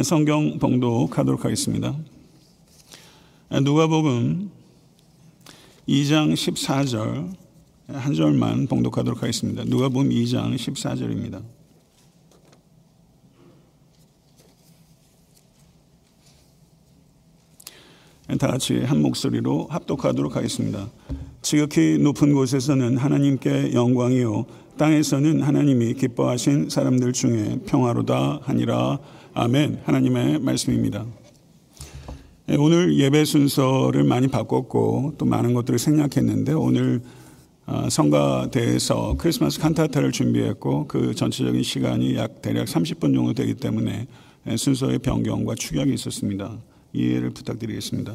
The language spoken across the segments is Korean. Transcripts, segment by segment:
성경 봉독하도록 하겠습니다. 누가복음 2장 14절 한 절만 봉독하도록 하겠습니다. 누가복음 2장 14절입니다. 다 같이 한 목소리로 합독하도록 하겠습니다. 지극히 높은 곳에서는 하나님께 영광이요 땅에서는 하나님이 기뻐하신 사람들 중에 평화로다 하니라 아멘 하나님의 말씀입니다. 예, 오늘 예배 순서를 많이 바꿨고 또 많은 것들을 생략했는데 오늘 아, 성가대에서 크리스마스 칸타타를 준비했고 그 전체적인 시간이 약 대략 30분 정도 되기 때문에 예, 순서의 변경과 축약이 있었습니다. 이해를 부탁드리겠습니다.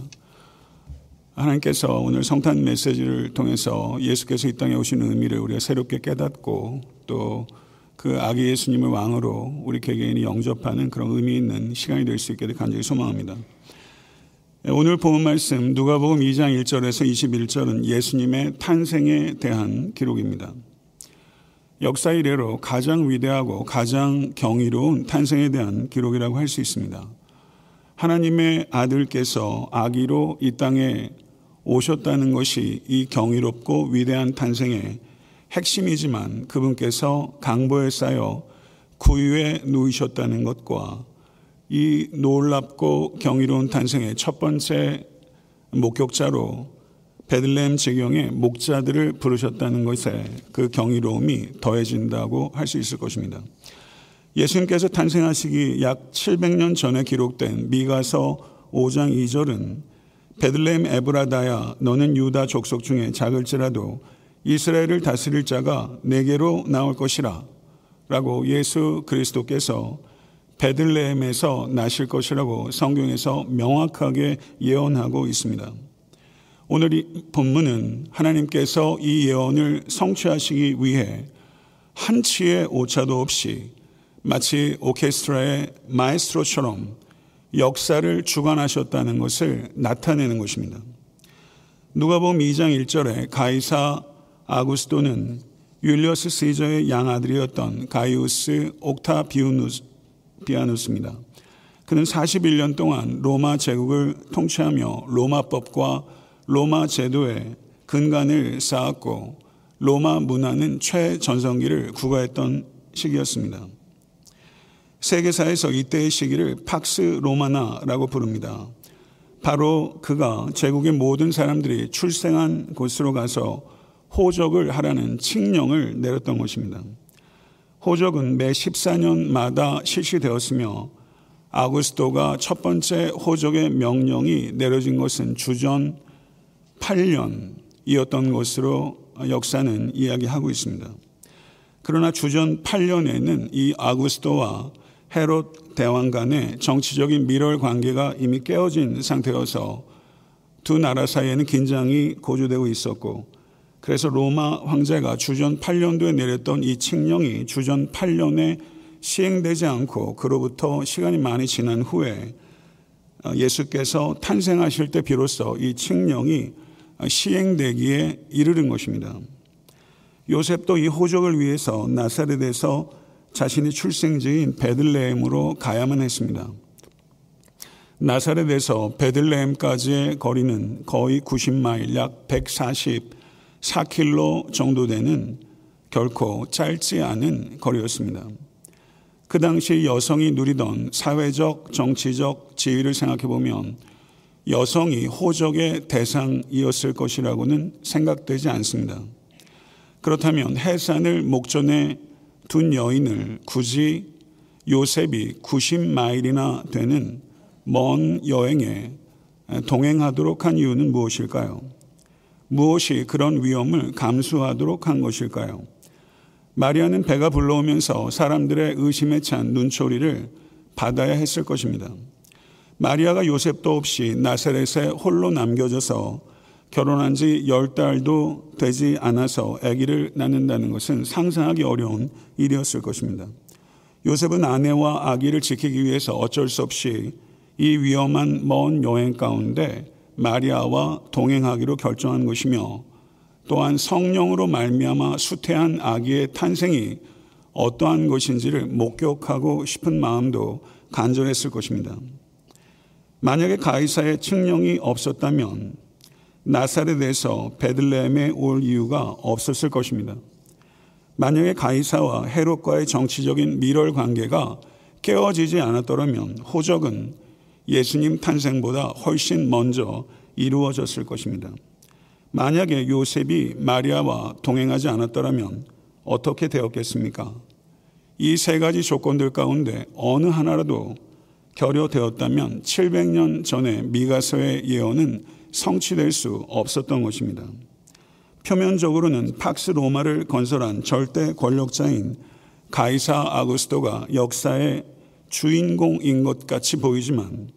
하나님께서 오늘 성탄 메시지를 통해서 예수께서 이 땅에 오신 의미를 우리가 새롭게 깨닫고 또 그 아기 예수님을 왕으로 우리 개개인이 영접하는 그런 의미 있는 시간이 될 수 있게 간절히 소망합니다. 오늘 본 말씀 누가복음 2장 1절에서 21절은 예수님의 탄생에 대한 기록입니다. 역사 이래로 가장 위대하고 가장 경이로운 탄생에 대한 기록이라고 할 수 있습니다. 하나님의 아들께서 아기로 이 땅에 오셨다는 것이 이 경이롭고 위대한 탄생의 핵심이지만 그분께서 강보에 쌓여 구유에 누이셨다는 것과 이 놀랍고 경이로운 탄생의 첫 번째 목격자로 베들레헴 지경의 목자들을 부르셨다는 것에 그 경이로움이 더해진다고 할 수 있을 것입니다. 예수님께서 탄생하시기 약 700년 전에 기록된 미가서 5장 2절은 베들레헴 에브라다야 너는 유다 족속 중에 작을지라도 이스라엘을 다스릴 자가 내게로 나올 것이라 라고 예수 그리스도께서 베들레헴에서 나실 것이라고 성경에서 명확하게 예언하고 있습니다. 오늘 이 본문은 하나님께서 이 예언을 성취하시기 위해 한치의 오차도 없이 마치 오케스트라의 마에스트로처럼 역사를 주관하셨다는 것을 나타내는 것입니다. 누가복음 2장 1절에 가이사 아구스토는 율리어스 시저의 양아들이었던 가이우스 옥타비아누스입니다. 그는 41년 동안 로마 제국을 통치하며 로마법과 로마 제도에 근간을 쌓았고 로마 문화는 최전성기를 구가했던 시기였습니다. 세계사에서 이때의 시기를 팍스 로마나라고 부릅니다. 바로 그가 제국의 모든 사람들이 출생한 곳으로 가서 호적을 하라는 칙령을 내렸던 것입니다. 호적은 매 14년마다 실시되었으며 아구스토가 첫 번째 호적의 명령이 내려진 것은 주전 8년이었던 것으로 역사는 이야기하고 있습니다. 그러나 주전 8년에는 이 아구스토와 헤롯 대왕 간의 정치적인 밀월 관계가 이미 깨어진 상태여서 두 나라 사이에는 긴장이 고조되고 있었고 그래서 로마 황제가 주전 8년도에 내렸던 이 칙령이 주전 8년에 시행되지 않고 그로부터 시간이 많이 지난 후에 예수께서 탄생하실 때 비로소 이 칙령이 시행되기에 이르는 것입니다. 요셉도 이 호적을 위해서 나사렛에서 자신의 출생지인 베들레헴으로 가야만 했습니다. 나사렛에서 베들레헴까지의 거리는 거의 90마일, 약 144km 정도 되는 결코 짧지 않은 거리였습니다. 그 당시 여성이 누리던 사회적, 정치적 지위를 생각해 보면 여성이 호적의 대상이었을 것이라고는 생각되지 않습니다. 그렇다면 해산을 목전에 둔 여인을 굳이 요셉이 90마일이나 되는 먼 여행에 동행하도록 한 이유는 무엇일까요? 무엇이 그런 위험을 감수하도록 한 것일까요? 마리아는 배가 불러오면서 사람들의 의심에 찬 눈초리를 받아야 했을 것입니다. 마리아가 요셉도 없이 나사렛에 홀로 남겨져서 결혼한 지 열 달도 되지 않아서 아기를 낳는다는 것은 상상하기 어려운 일이었을 것입니다. 요셉은 아내와 아기를 지키기 위해서 어쩔 수 없이 이 위험한 먼 여행 가운데 마리아와 동행하기로 결정한 것이며 또한 성령으로 말미암아 수태한 아기의 탄생이 어떠한 것인지를 목격하고 싶은 마음도 간절했을 것입니다. 만약에 가이사의 칙령이 없었다면 나사렛에서 베들레헴에 올 이유가 없었을 것입니다. 만약에 가이사와 헤롯과의 정치적인 밀월 관계가 깨어지지 않았더라면 호적은 예수님 탄생보다 훨씬 먼저 이루어졌을 것입니다. 만약에 요셉이 마리아와 동행하지 않았더라면 어떻게 되었겠습니까? 이 세 가지 조건들 가운데 어느 하나라도 결여되었다면 700년 전에 미가서의 예언은 성취될 수 없었던 것입니다. 표면적으로는 팍스 로마를 건설한 절대 권력자인 가이사 아구스토가 역사의 주인공인 것 같이 보이지만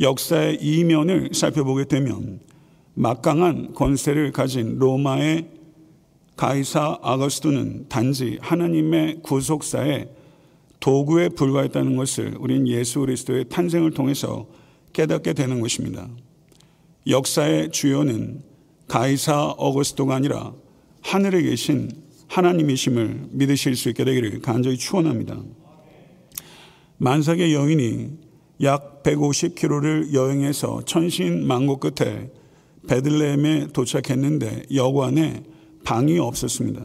역사의 이면을 살펴보게 되면 막강한 권세를 가진 로마의 가이사 아거스토는 단지 하나님의 구속사의 도구에 불과했다는 것을 우린 예수 그리스도의 탄생을 통해서 깨닫게 되는 것입니다. 역사의 주요는 가이사 어거스토가 아니라 하늘에 계신 하나님이심을 믿으실 수 있게 되기를 간절히 축원합니다. 만삭의 여인이 약 150km를 여행해서 천신만고 끝에 베들레헴에 도착했는데 여관에 방이 없었습니다.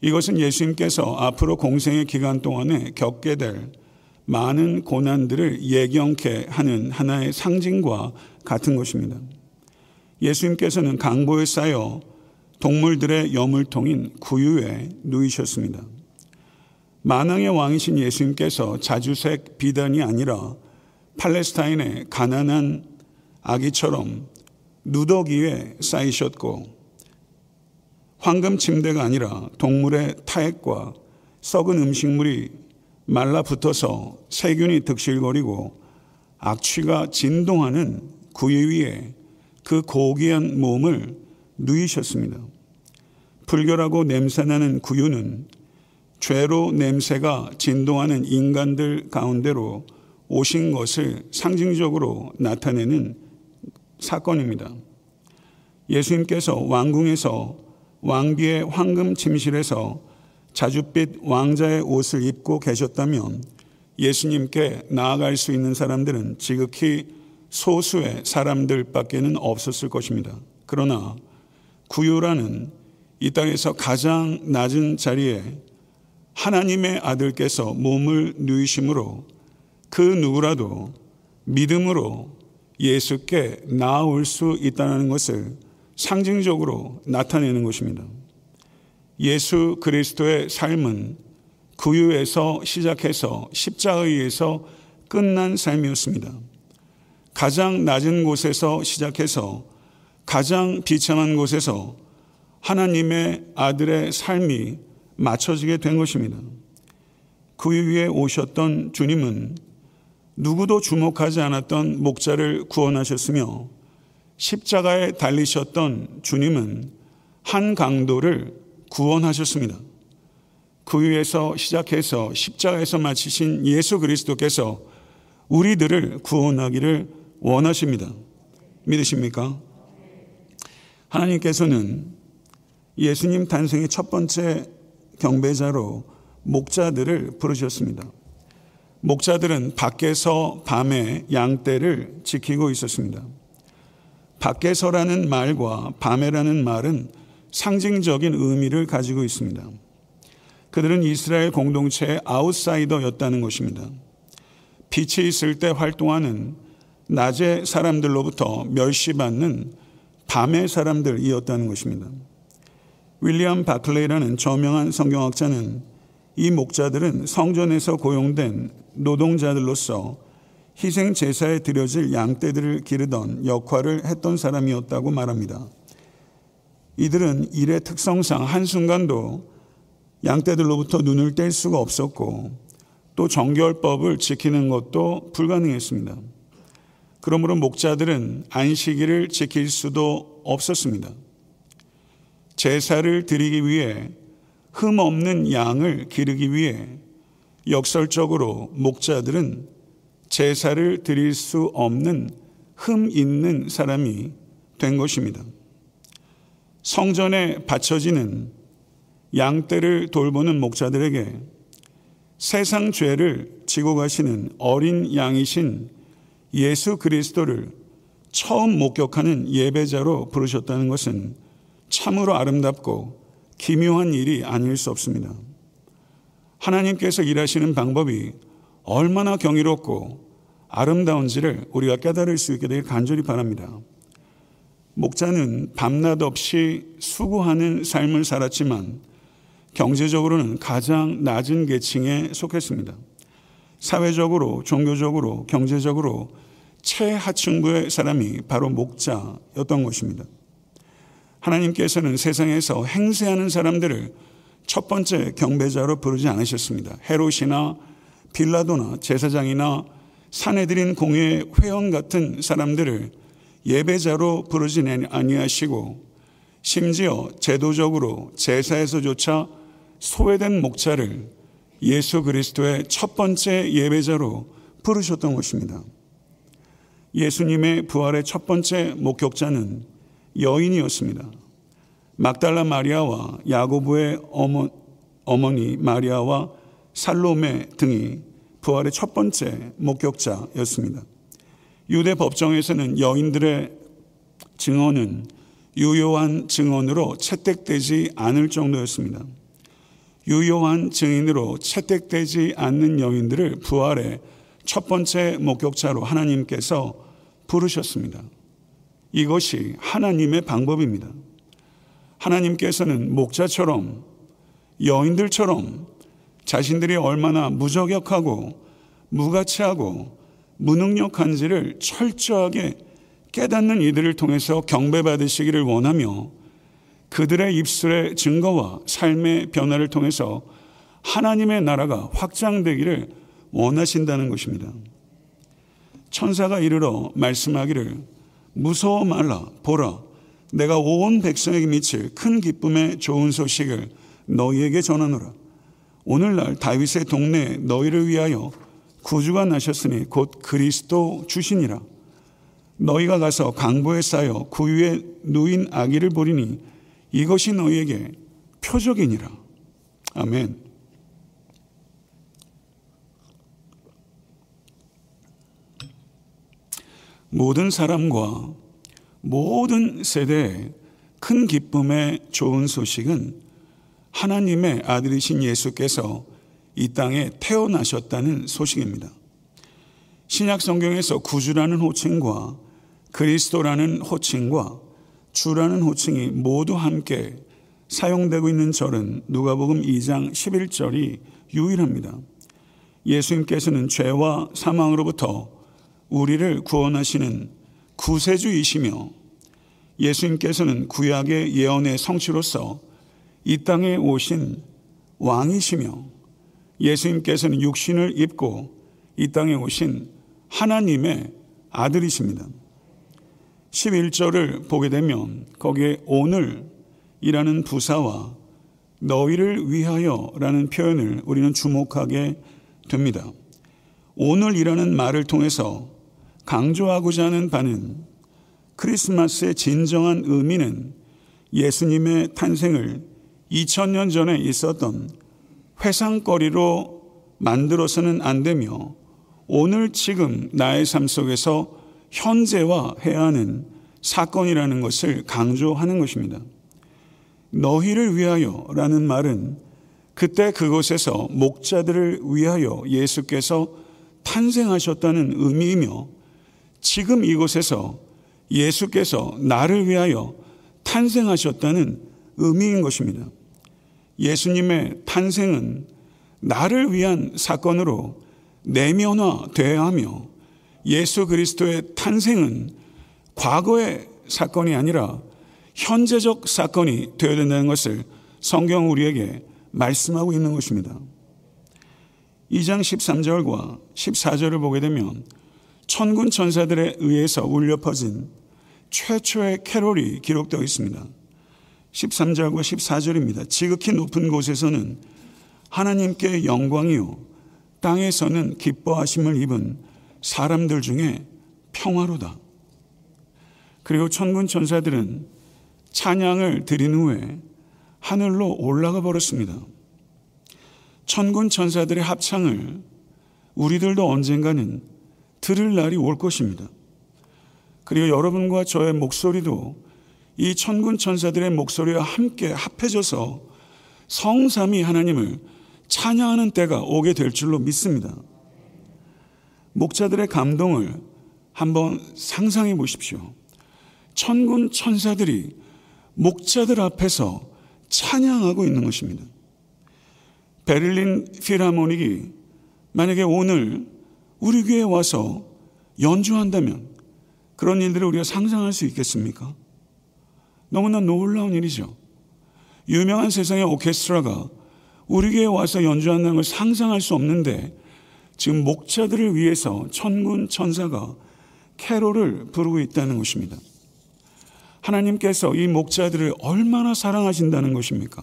이것은 예수님께서 앞으로 공생의 기간 동안에 겪게 될 많은 고난들을 예경케 하는 하나의 상징과 같은 것입니다. 예수님께서는 강보에 쌓여 동물들의 여물통인 구유에 누이셨습니다. 만왕의 왕이신 예수님께서 자주색 비단이 아니라 팔레스타인의 가난한 아기처럼 누더기 위에 쌓이셨고 황금 침대가 아니라 동물의 타액과 썩은 음식물이 말라붙어서 세균이 득실거리고 악취가 진동하는 구유 위에 그 고귀한 몸을 누이셨습니다. 불결하고 냄새나는 구유는 죄로 냄새가 진동하는 인간들 가운데로 오신 것을 상징적으로 나타내는 사건입니다. 예수님께서 왕궁에서 왕비의 황금 침실에서 자줏빛 왕자의 옷을 입고 계셨다면 예수님께 나아갈 수 있는 사람들은 지극히 소수의 사람들밖에는 없었을 것입니다. 그러나 구유라는 이 땅에서 가장 낮은 자리에 하나님의 아들께서 몸을 누이심으로 그 누구라도 믿음으로 예수께 나아올 수 있다는 것을 상징적으로 나타내는 것입니다. 예수 그리스도의 삶은 구유에서 시작해서 십자가에서 끝난 삶이었습니다. 가장 낮은 곳에서 시작해서 가장 비참한 곳에서 하나님의 아들의 삶이 맞춰지게 된 것입니다. 그 위에 오셨던 주님은 누구도 주목하지 않았던 목자를 구원하셨으며 십자가에 달리셨던 주님은 한 강도를 구원하셨습니다. 그 위에서 시작해서 십자가에서 마치신 예수 그리스도께서 우리들을 구원하기를 원하십니다. 믿으십니까? 하나님께서는 예수님 탄생의 첫 번째 경배자로 목자들을 부르셨습니다. 목자들은 밖에서 밤에 양떼를 지키고 있었습니다. 밖에서라는 말과 밤에라는 말은 상징적인 의미를 가지고 있습니다. 그들은 이스라엘 공동체의 아웃사이더였다는 것입니다. 빛이 있을 때 활동하는 낮의 사람들로부터 멸시받는 밤의 사람들이었다는 것입니다. 윌리엄 바클레이라는 저명한 성경학자는 이 목자들은 성전에서 고용된 노동자들로서 희생 제사에 드려질 양떼들을 기르던 역할을 했던 사람이었다고 말합니다. 이들은 일의 특성상 한순간도 양떼들로부터 눈을 뗄 수가 없었고 또 정결법을 지키는 것도 불가능했습니다. 그러므로 목자들은 안식일을 지킬 수도 없었습니다. 제사를 드리기 위해 흠 없는 양을 기르기 위해 역설적으로 목자들은 제사를 드릴 수 없는 흠 있는 사람이 된 것입니다. 성전에 바쳐지는 양떼를 돌보는 목자들에게 세상 죄를 지고 가시는 어린 양이신 예수 그리스도를 처음 목격하는 예배자로 부르셨다는 것은 참으로 아름답고 기묘한 일이 아닐 수 없습니다. 하나님께서 일하시는 방법이 얼마나 경이롭고 아름다운지를 우리가 깨달을 수 있게 되길 간절히 바랍니다. 목자는 밤낮 없이 수고하는 삶을 살았지만 경제적으로는 가장 낮은 계층에 속했습니다. 사회적으로, 종교적으로, 경제적으로 최하층부의 사람이 바로 목자였던 것입니다. 하나님께서는 세상에서 행세하는 사람들을 첫 번째 경배자로 부르지 않으셨습니다. 헤롯이나 빌라도나 제사장이나 사내들인 공회 회원 같은 사람들을 예배자로 부르지 아니하시고 심지어 제도적으로 제사에서조차 소외된 목자를 예수 그리스도의 첫 번째 예배자로 부르셨던 것입니다. 예수님의 부활의 첫 번째 목격자는 여인이었습니다. 막달라 마리아와 야고보의 어머, 어머니 마리아와 살로메 등이 부활의 첫 번째 목격자였습니다. 유대 법정에서는 여인들의 증언은 유효한 증언으로 채택되지 않을 정도였습니다. 유효한 증인으로 채택되지 않는 여인들을 부활의 첫 번째 목격자로 하나님께서 부르셨습니다. 이것이 하나님의 방법입니다. 하나님께서는 목자처럼 여인들처럼 자신들이 얼마나 무저격하고 무가치하고 무능력한지를 철저하게 깨닫는 이들을 통해서 경배받으시기를 원하며 그들의 입술의 증거와 삶의 변화를 통해서 하나님의 나라가 확장되기를 원하신다는 것입니다. 천사가 이르러 말씀하기를 무서워 말라 보라 내가 온 백성에게 미칠 큰 기쁨의 좋은 소식을 너희에게 전하노라. 오늘날 다윗의 동네에 너희를 위하여 구주가 나셨으니 곧 그리스도 주시니라. 너희가 가서 강보에 쌓여 구유에 누인 아기를 보리니 이것이 너희에게 표적이니라. 아멘. 모든 사람과 모든 세대의 큰 기쁨의 좋은 소식은 하나님의 아들이신 예수께서 이 땅에 태어나셨다는 소식입니다. 신약 성경에서 구주라는 호칭과 그리스도라는 호칭과 주라는 호칭이 모두 함께 사용되고 있는 절은 누가복음 2장 11절이 유일합니다. 예수님께서는 죄와 사망으로부터 우리를 구원하시는 구세주이시며 예수님께서는 구약의 예언의 성취로서 이 땅에 오신 왕이시며 예수님께서는 육신을 입고 이 땅에 오신 하나님의 아들이십니다. 11절을 보게 되면 거기에 오늘이라는 부사와 너희를 위하여라는 표현을 우리는 주목하게 됩니다. 오늘이라는 말을 통해서 강조하고자 하는 바는 크리스마스의 진정한 의미는 예수님의 탄생을 2000년 전에 있었던 회상거리로 만들어서는 안 되며 오늘 지금 나의 삶 속에서 현재화 해야 하는 사건이라는 것을 강조하는 것입니다. 너희를 위하여 라는 말은 그때 그곳에서 목자들을 위하여 예수께서 탄생하셨다는 의미이며 지금 이곳에서 예수께서 나를 위하여 탄생하셨다는 의미인 것입니다. 예수님의 탄생은 나를 위한 사건으로 내면화되어야 하며 예수 그리스도의 탄생은 과거의 사건이 아니라 현재적 사건이 되어야 된다는 것을 성경 우리에게 말씀하고 있는 것입니다. 2장 13절과 14절을 보게 되면 천군 천사들에 의해서 울려 퍼진 최초의 캐롤이 기록되어 있습니다. 13절과 14절입니다. 지극히 높은 곳에서는 하나님께 영광이요 땅에서는 기뻐하심을 입은 사람들 중에 평화로다. 그리고 천군 천사들은 찬양을 드린 후에 하늘로 올라가 버렸습니다. 천군 천사들의 합창을 우리들도 언젠가는 들을 날이 올 것입니다. 그리고 여러분과 저의 목소리도 이 천군 천사들의 목소리와 함께 합해져서 성삼이 하나님을 찬양하는 때가 오게 될 줄로 믿습니다. 목자들의 감동을 한번 상상해 보십시오. 천군 천사들이 목자들 앞에서 찬양하고 있는 것입니다. 베를린 필하모닉이 만약에 오늘 우리 교회에 와서 연주한다면 그런 일들을 우리가 상상할 수 있겠습니까? 너무나 놀라운 일이죠. 유명한 세상의 오케스트라가 우리 교회에 와서 연주한다는 걸 상상할 수 없는데 지금 목자들을 위해서 천군 천사가 캐롤을 부르고 있다는 것입니다. 하나님께서 이 목자들을 얼마나 사랑하신다는 것입니까?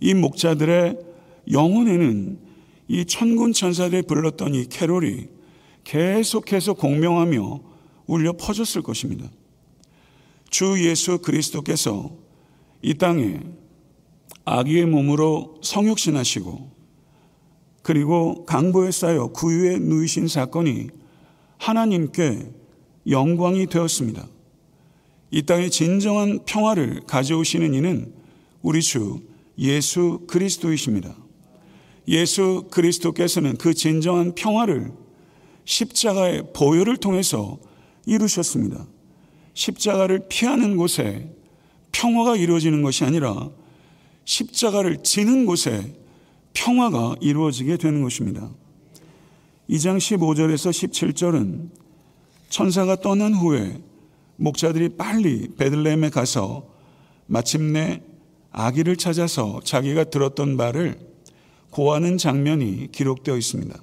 이 목자들의 영혼에는 이 천군 천사들이 불렀던 이 캐롤이 계속해서 공명하며 울려 퍼졌을 것입니다. 주 예수 그리스도께서 이 땅에 아기의 몸으로 성육신하시고 그리고 강보에 쌓여 구유에 누이신 사건이 하나님께 영광이 되었습니다. 이 땅에 진정한 평화를 가져오시는 이는 우리 주 예수 그리스도이십니다. 예수 그리스도께서는 그 진정한 평화를 십자가의 보혈을 통해서 이루셨습니다. 십자가를 피하는 곳에 평화가 이루어지는 것이 아니라 십자가를 지는 곳에 평화가 이루어지게 되는 것입니다. 2장 15절에서 17절은 천사가 떠난 후에 목자들이 빨리 베들레헴에 가서 마침내 아기를 찾아서 자기가 들었던 말을 고하는 장면이 기록되어 있습니다.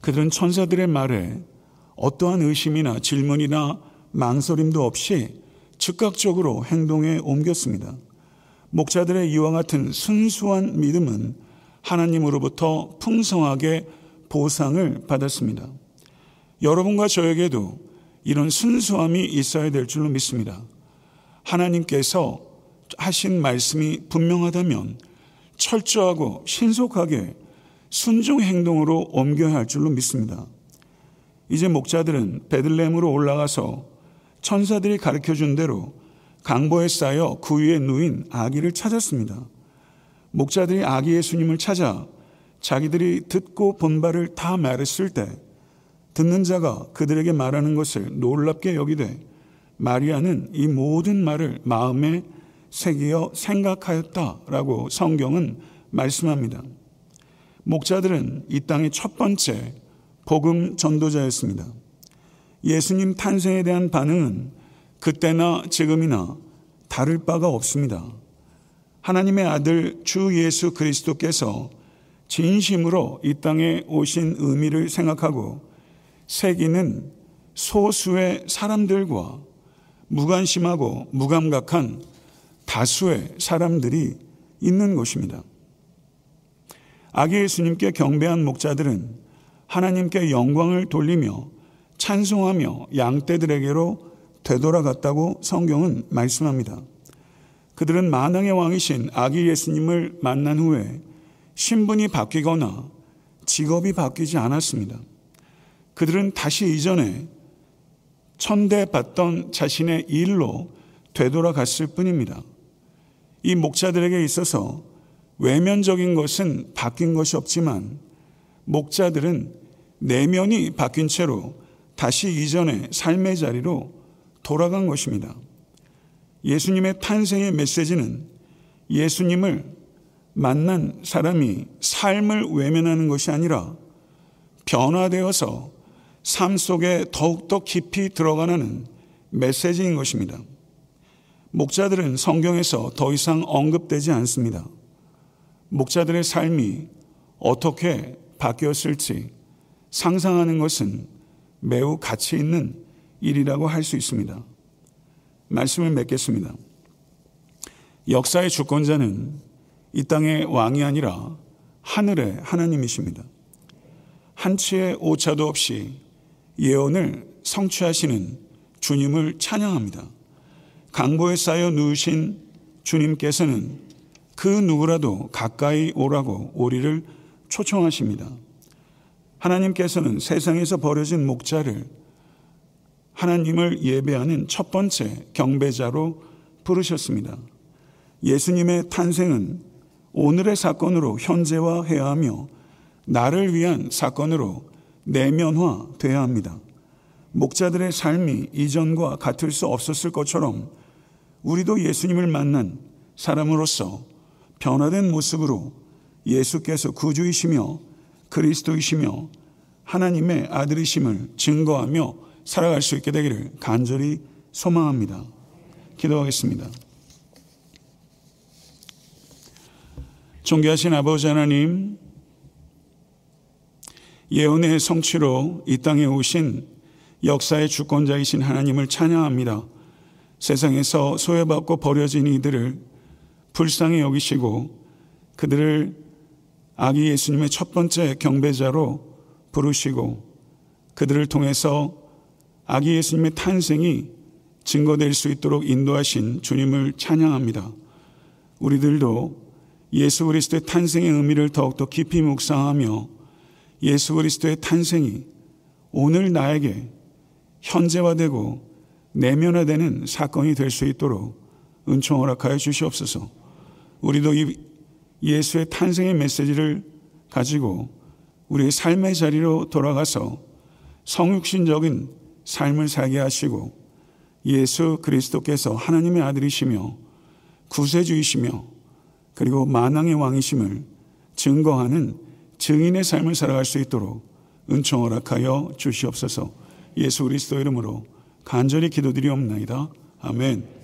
그들은 천사들의 말에 어떠한 의심이나 질문이나 망설임도 없이 즉각적으로 행동에 옮겼습니다. 목자들의 이와 같은 순수한 믿음은 하나님으로부터 풍성하게 보상을 받았습니다. 여러분과 저에게도 이런 순수함이 있어야 될 줄로 믿습니다. 하나님께서 하신 말씀이 분명하다면 철저하고 신속하게 순종 행동으로 옮겨야 할 줄로 믿습니다. 이제 목자들은 베들레헴으로 올라가서 천사들이 가르쳐 준 대로 강보에 쌓여 구유에 누인 아기를 찾았습니다. 목자들이 아기 예수님을 찾아 자기들이 듣고 본 바를 다 말했을 때 듣는 자가 그들에게 말하는 것을 놀랍게 여기되 마리아는 이 모든 말을 마음에 새기어 생각하였다라고 성경은 말씀합니다. 목자들은 이 땅의 첫 번째 복음 전도자였습니다. 예수님 탄생에 대한 반응은 그때나 지금이나 다를 바가 없습니다. 하나님의 아들 주 예수 그리스도께서 진심으로 이 땅에 오신 의미를 생각하고 새기는 소수의 사람들과 무관심하고 무감각한 다수의 사람들이 있는 것입니다. 아기 예수님께 경배한 목자들은 하나님께 영광을 돌리며 찬송하며 양떼들에게로 되돌아갔다고 성경은 말씀합니다. 그들은 만왕의 왕이신 아기 예수님을 만난 후에 신분이 바뀌거나 직업이 바뀌지 않았습니다. 그들은 다시 이전에 천대받던 자신의 일로 되돌아갔을 뿐입니다. 이 목자들에게 있어서 외면적인 것은 바뀐 것이 없지만 목자들은 내면이 바뀐 채로 다시 이전의 삶의 자리로 돌아간 것입니다. 예수님의 탄생의 메시지는 예수님을 만난 사람이 삶을 외면하는 것이 아니라 변화되어서 삶 속에 더욱더 깊이 들어가는 메시지인 것입니다. 목자들은 성경에서 더 이상 언급되지 않습니다. 목자들의 삶이 어떻게 바뀌었을지 상상하는 것은 매우 가치 있는 일이라고 할 수 있습니다. 말씀을 맺겠습니다. 역사의 주권자는 이 땅의 왕이 아니라 하늘의 하나님이십니다. 한치의 오차도 없이 예언을 성취하시는 주님을 찬양합니다. 강보에 쌓여 누우신 주님께서는 그 누구라도 가까이 오라고 우리를 초청하십니다. 하나님께서는 세상에서 버려진 목자를 하나님을 예배하는 첫 번째 경배자로 부르셨습니다. 예수님의 탄생은 오늘의 사건으로 현재화해야 하며 나를 위한 사건으로 내면화돼야 합니다. 목자들의 삶이 이전과 같을 수 없었을 것처럼 우리도 예수님을 만난 사람으로서 변화된 모습으로 예수께서 구주이시며 그리스도이시며 하나님의 아들이심을 증거하며 살아갈 수 있게 되기를 간절히 소망합니다. 기도하겠습니다. 존귀하신 아버지 하나님, 예언의 성취로 이 땅에 오신 역사의 주권자이신 하나님을 찬양합니다. 세상에서 소외받고 버려진 이들을 불쌍히 여기시고 그들을 아기 예수님의 첫 번째 경배자로 부르시고 그들을 통해서 아기 예수님의 탄생이 증거될 수 있도록 인도하신 주님을 찬양합니다. 우리들도 예수 그리스도의 탄생의 의미를 더욱더 깊이 묵상하며 예수 그리스도의 탄생이 오늘 나에게 현재화되고 내면화되는 사건이 될 수 있도록 은총 허락하여 주시옵소서. 우리도 이 예수의 탄생의 메시지를 가지고 우리의 삶의 자리로 돌아가서 성육신적인 삶을 살게 하시고 예수 그리스도께서 하나님의 아들이시며 구세주이시며 그리고 만왕의 왕이심을 증거하는 증인의 삶을 살아갈 수 있도록 은총 허락하여 주시옵소서 예수 그리스도 이름으로 간절히 기도드리옵나이다. 아멘.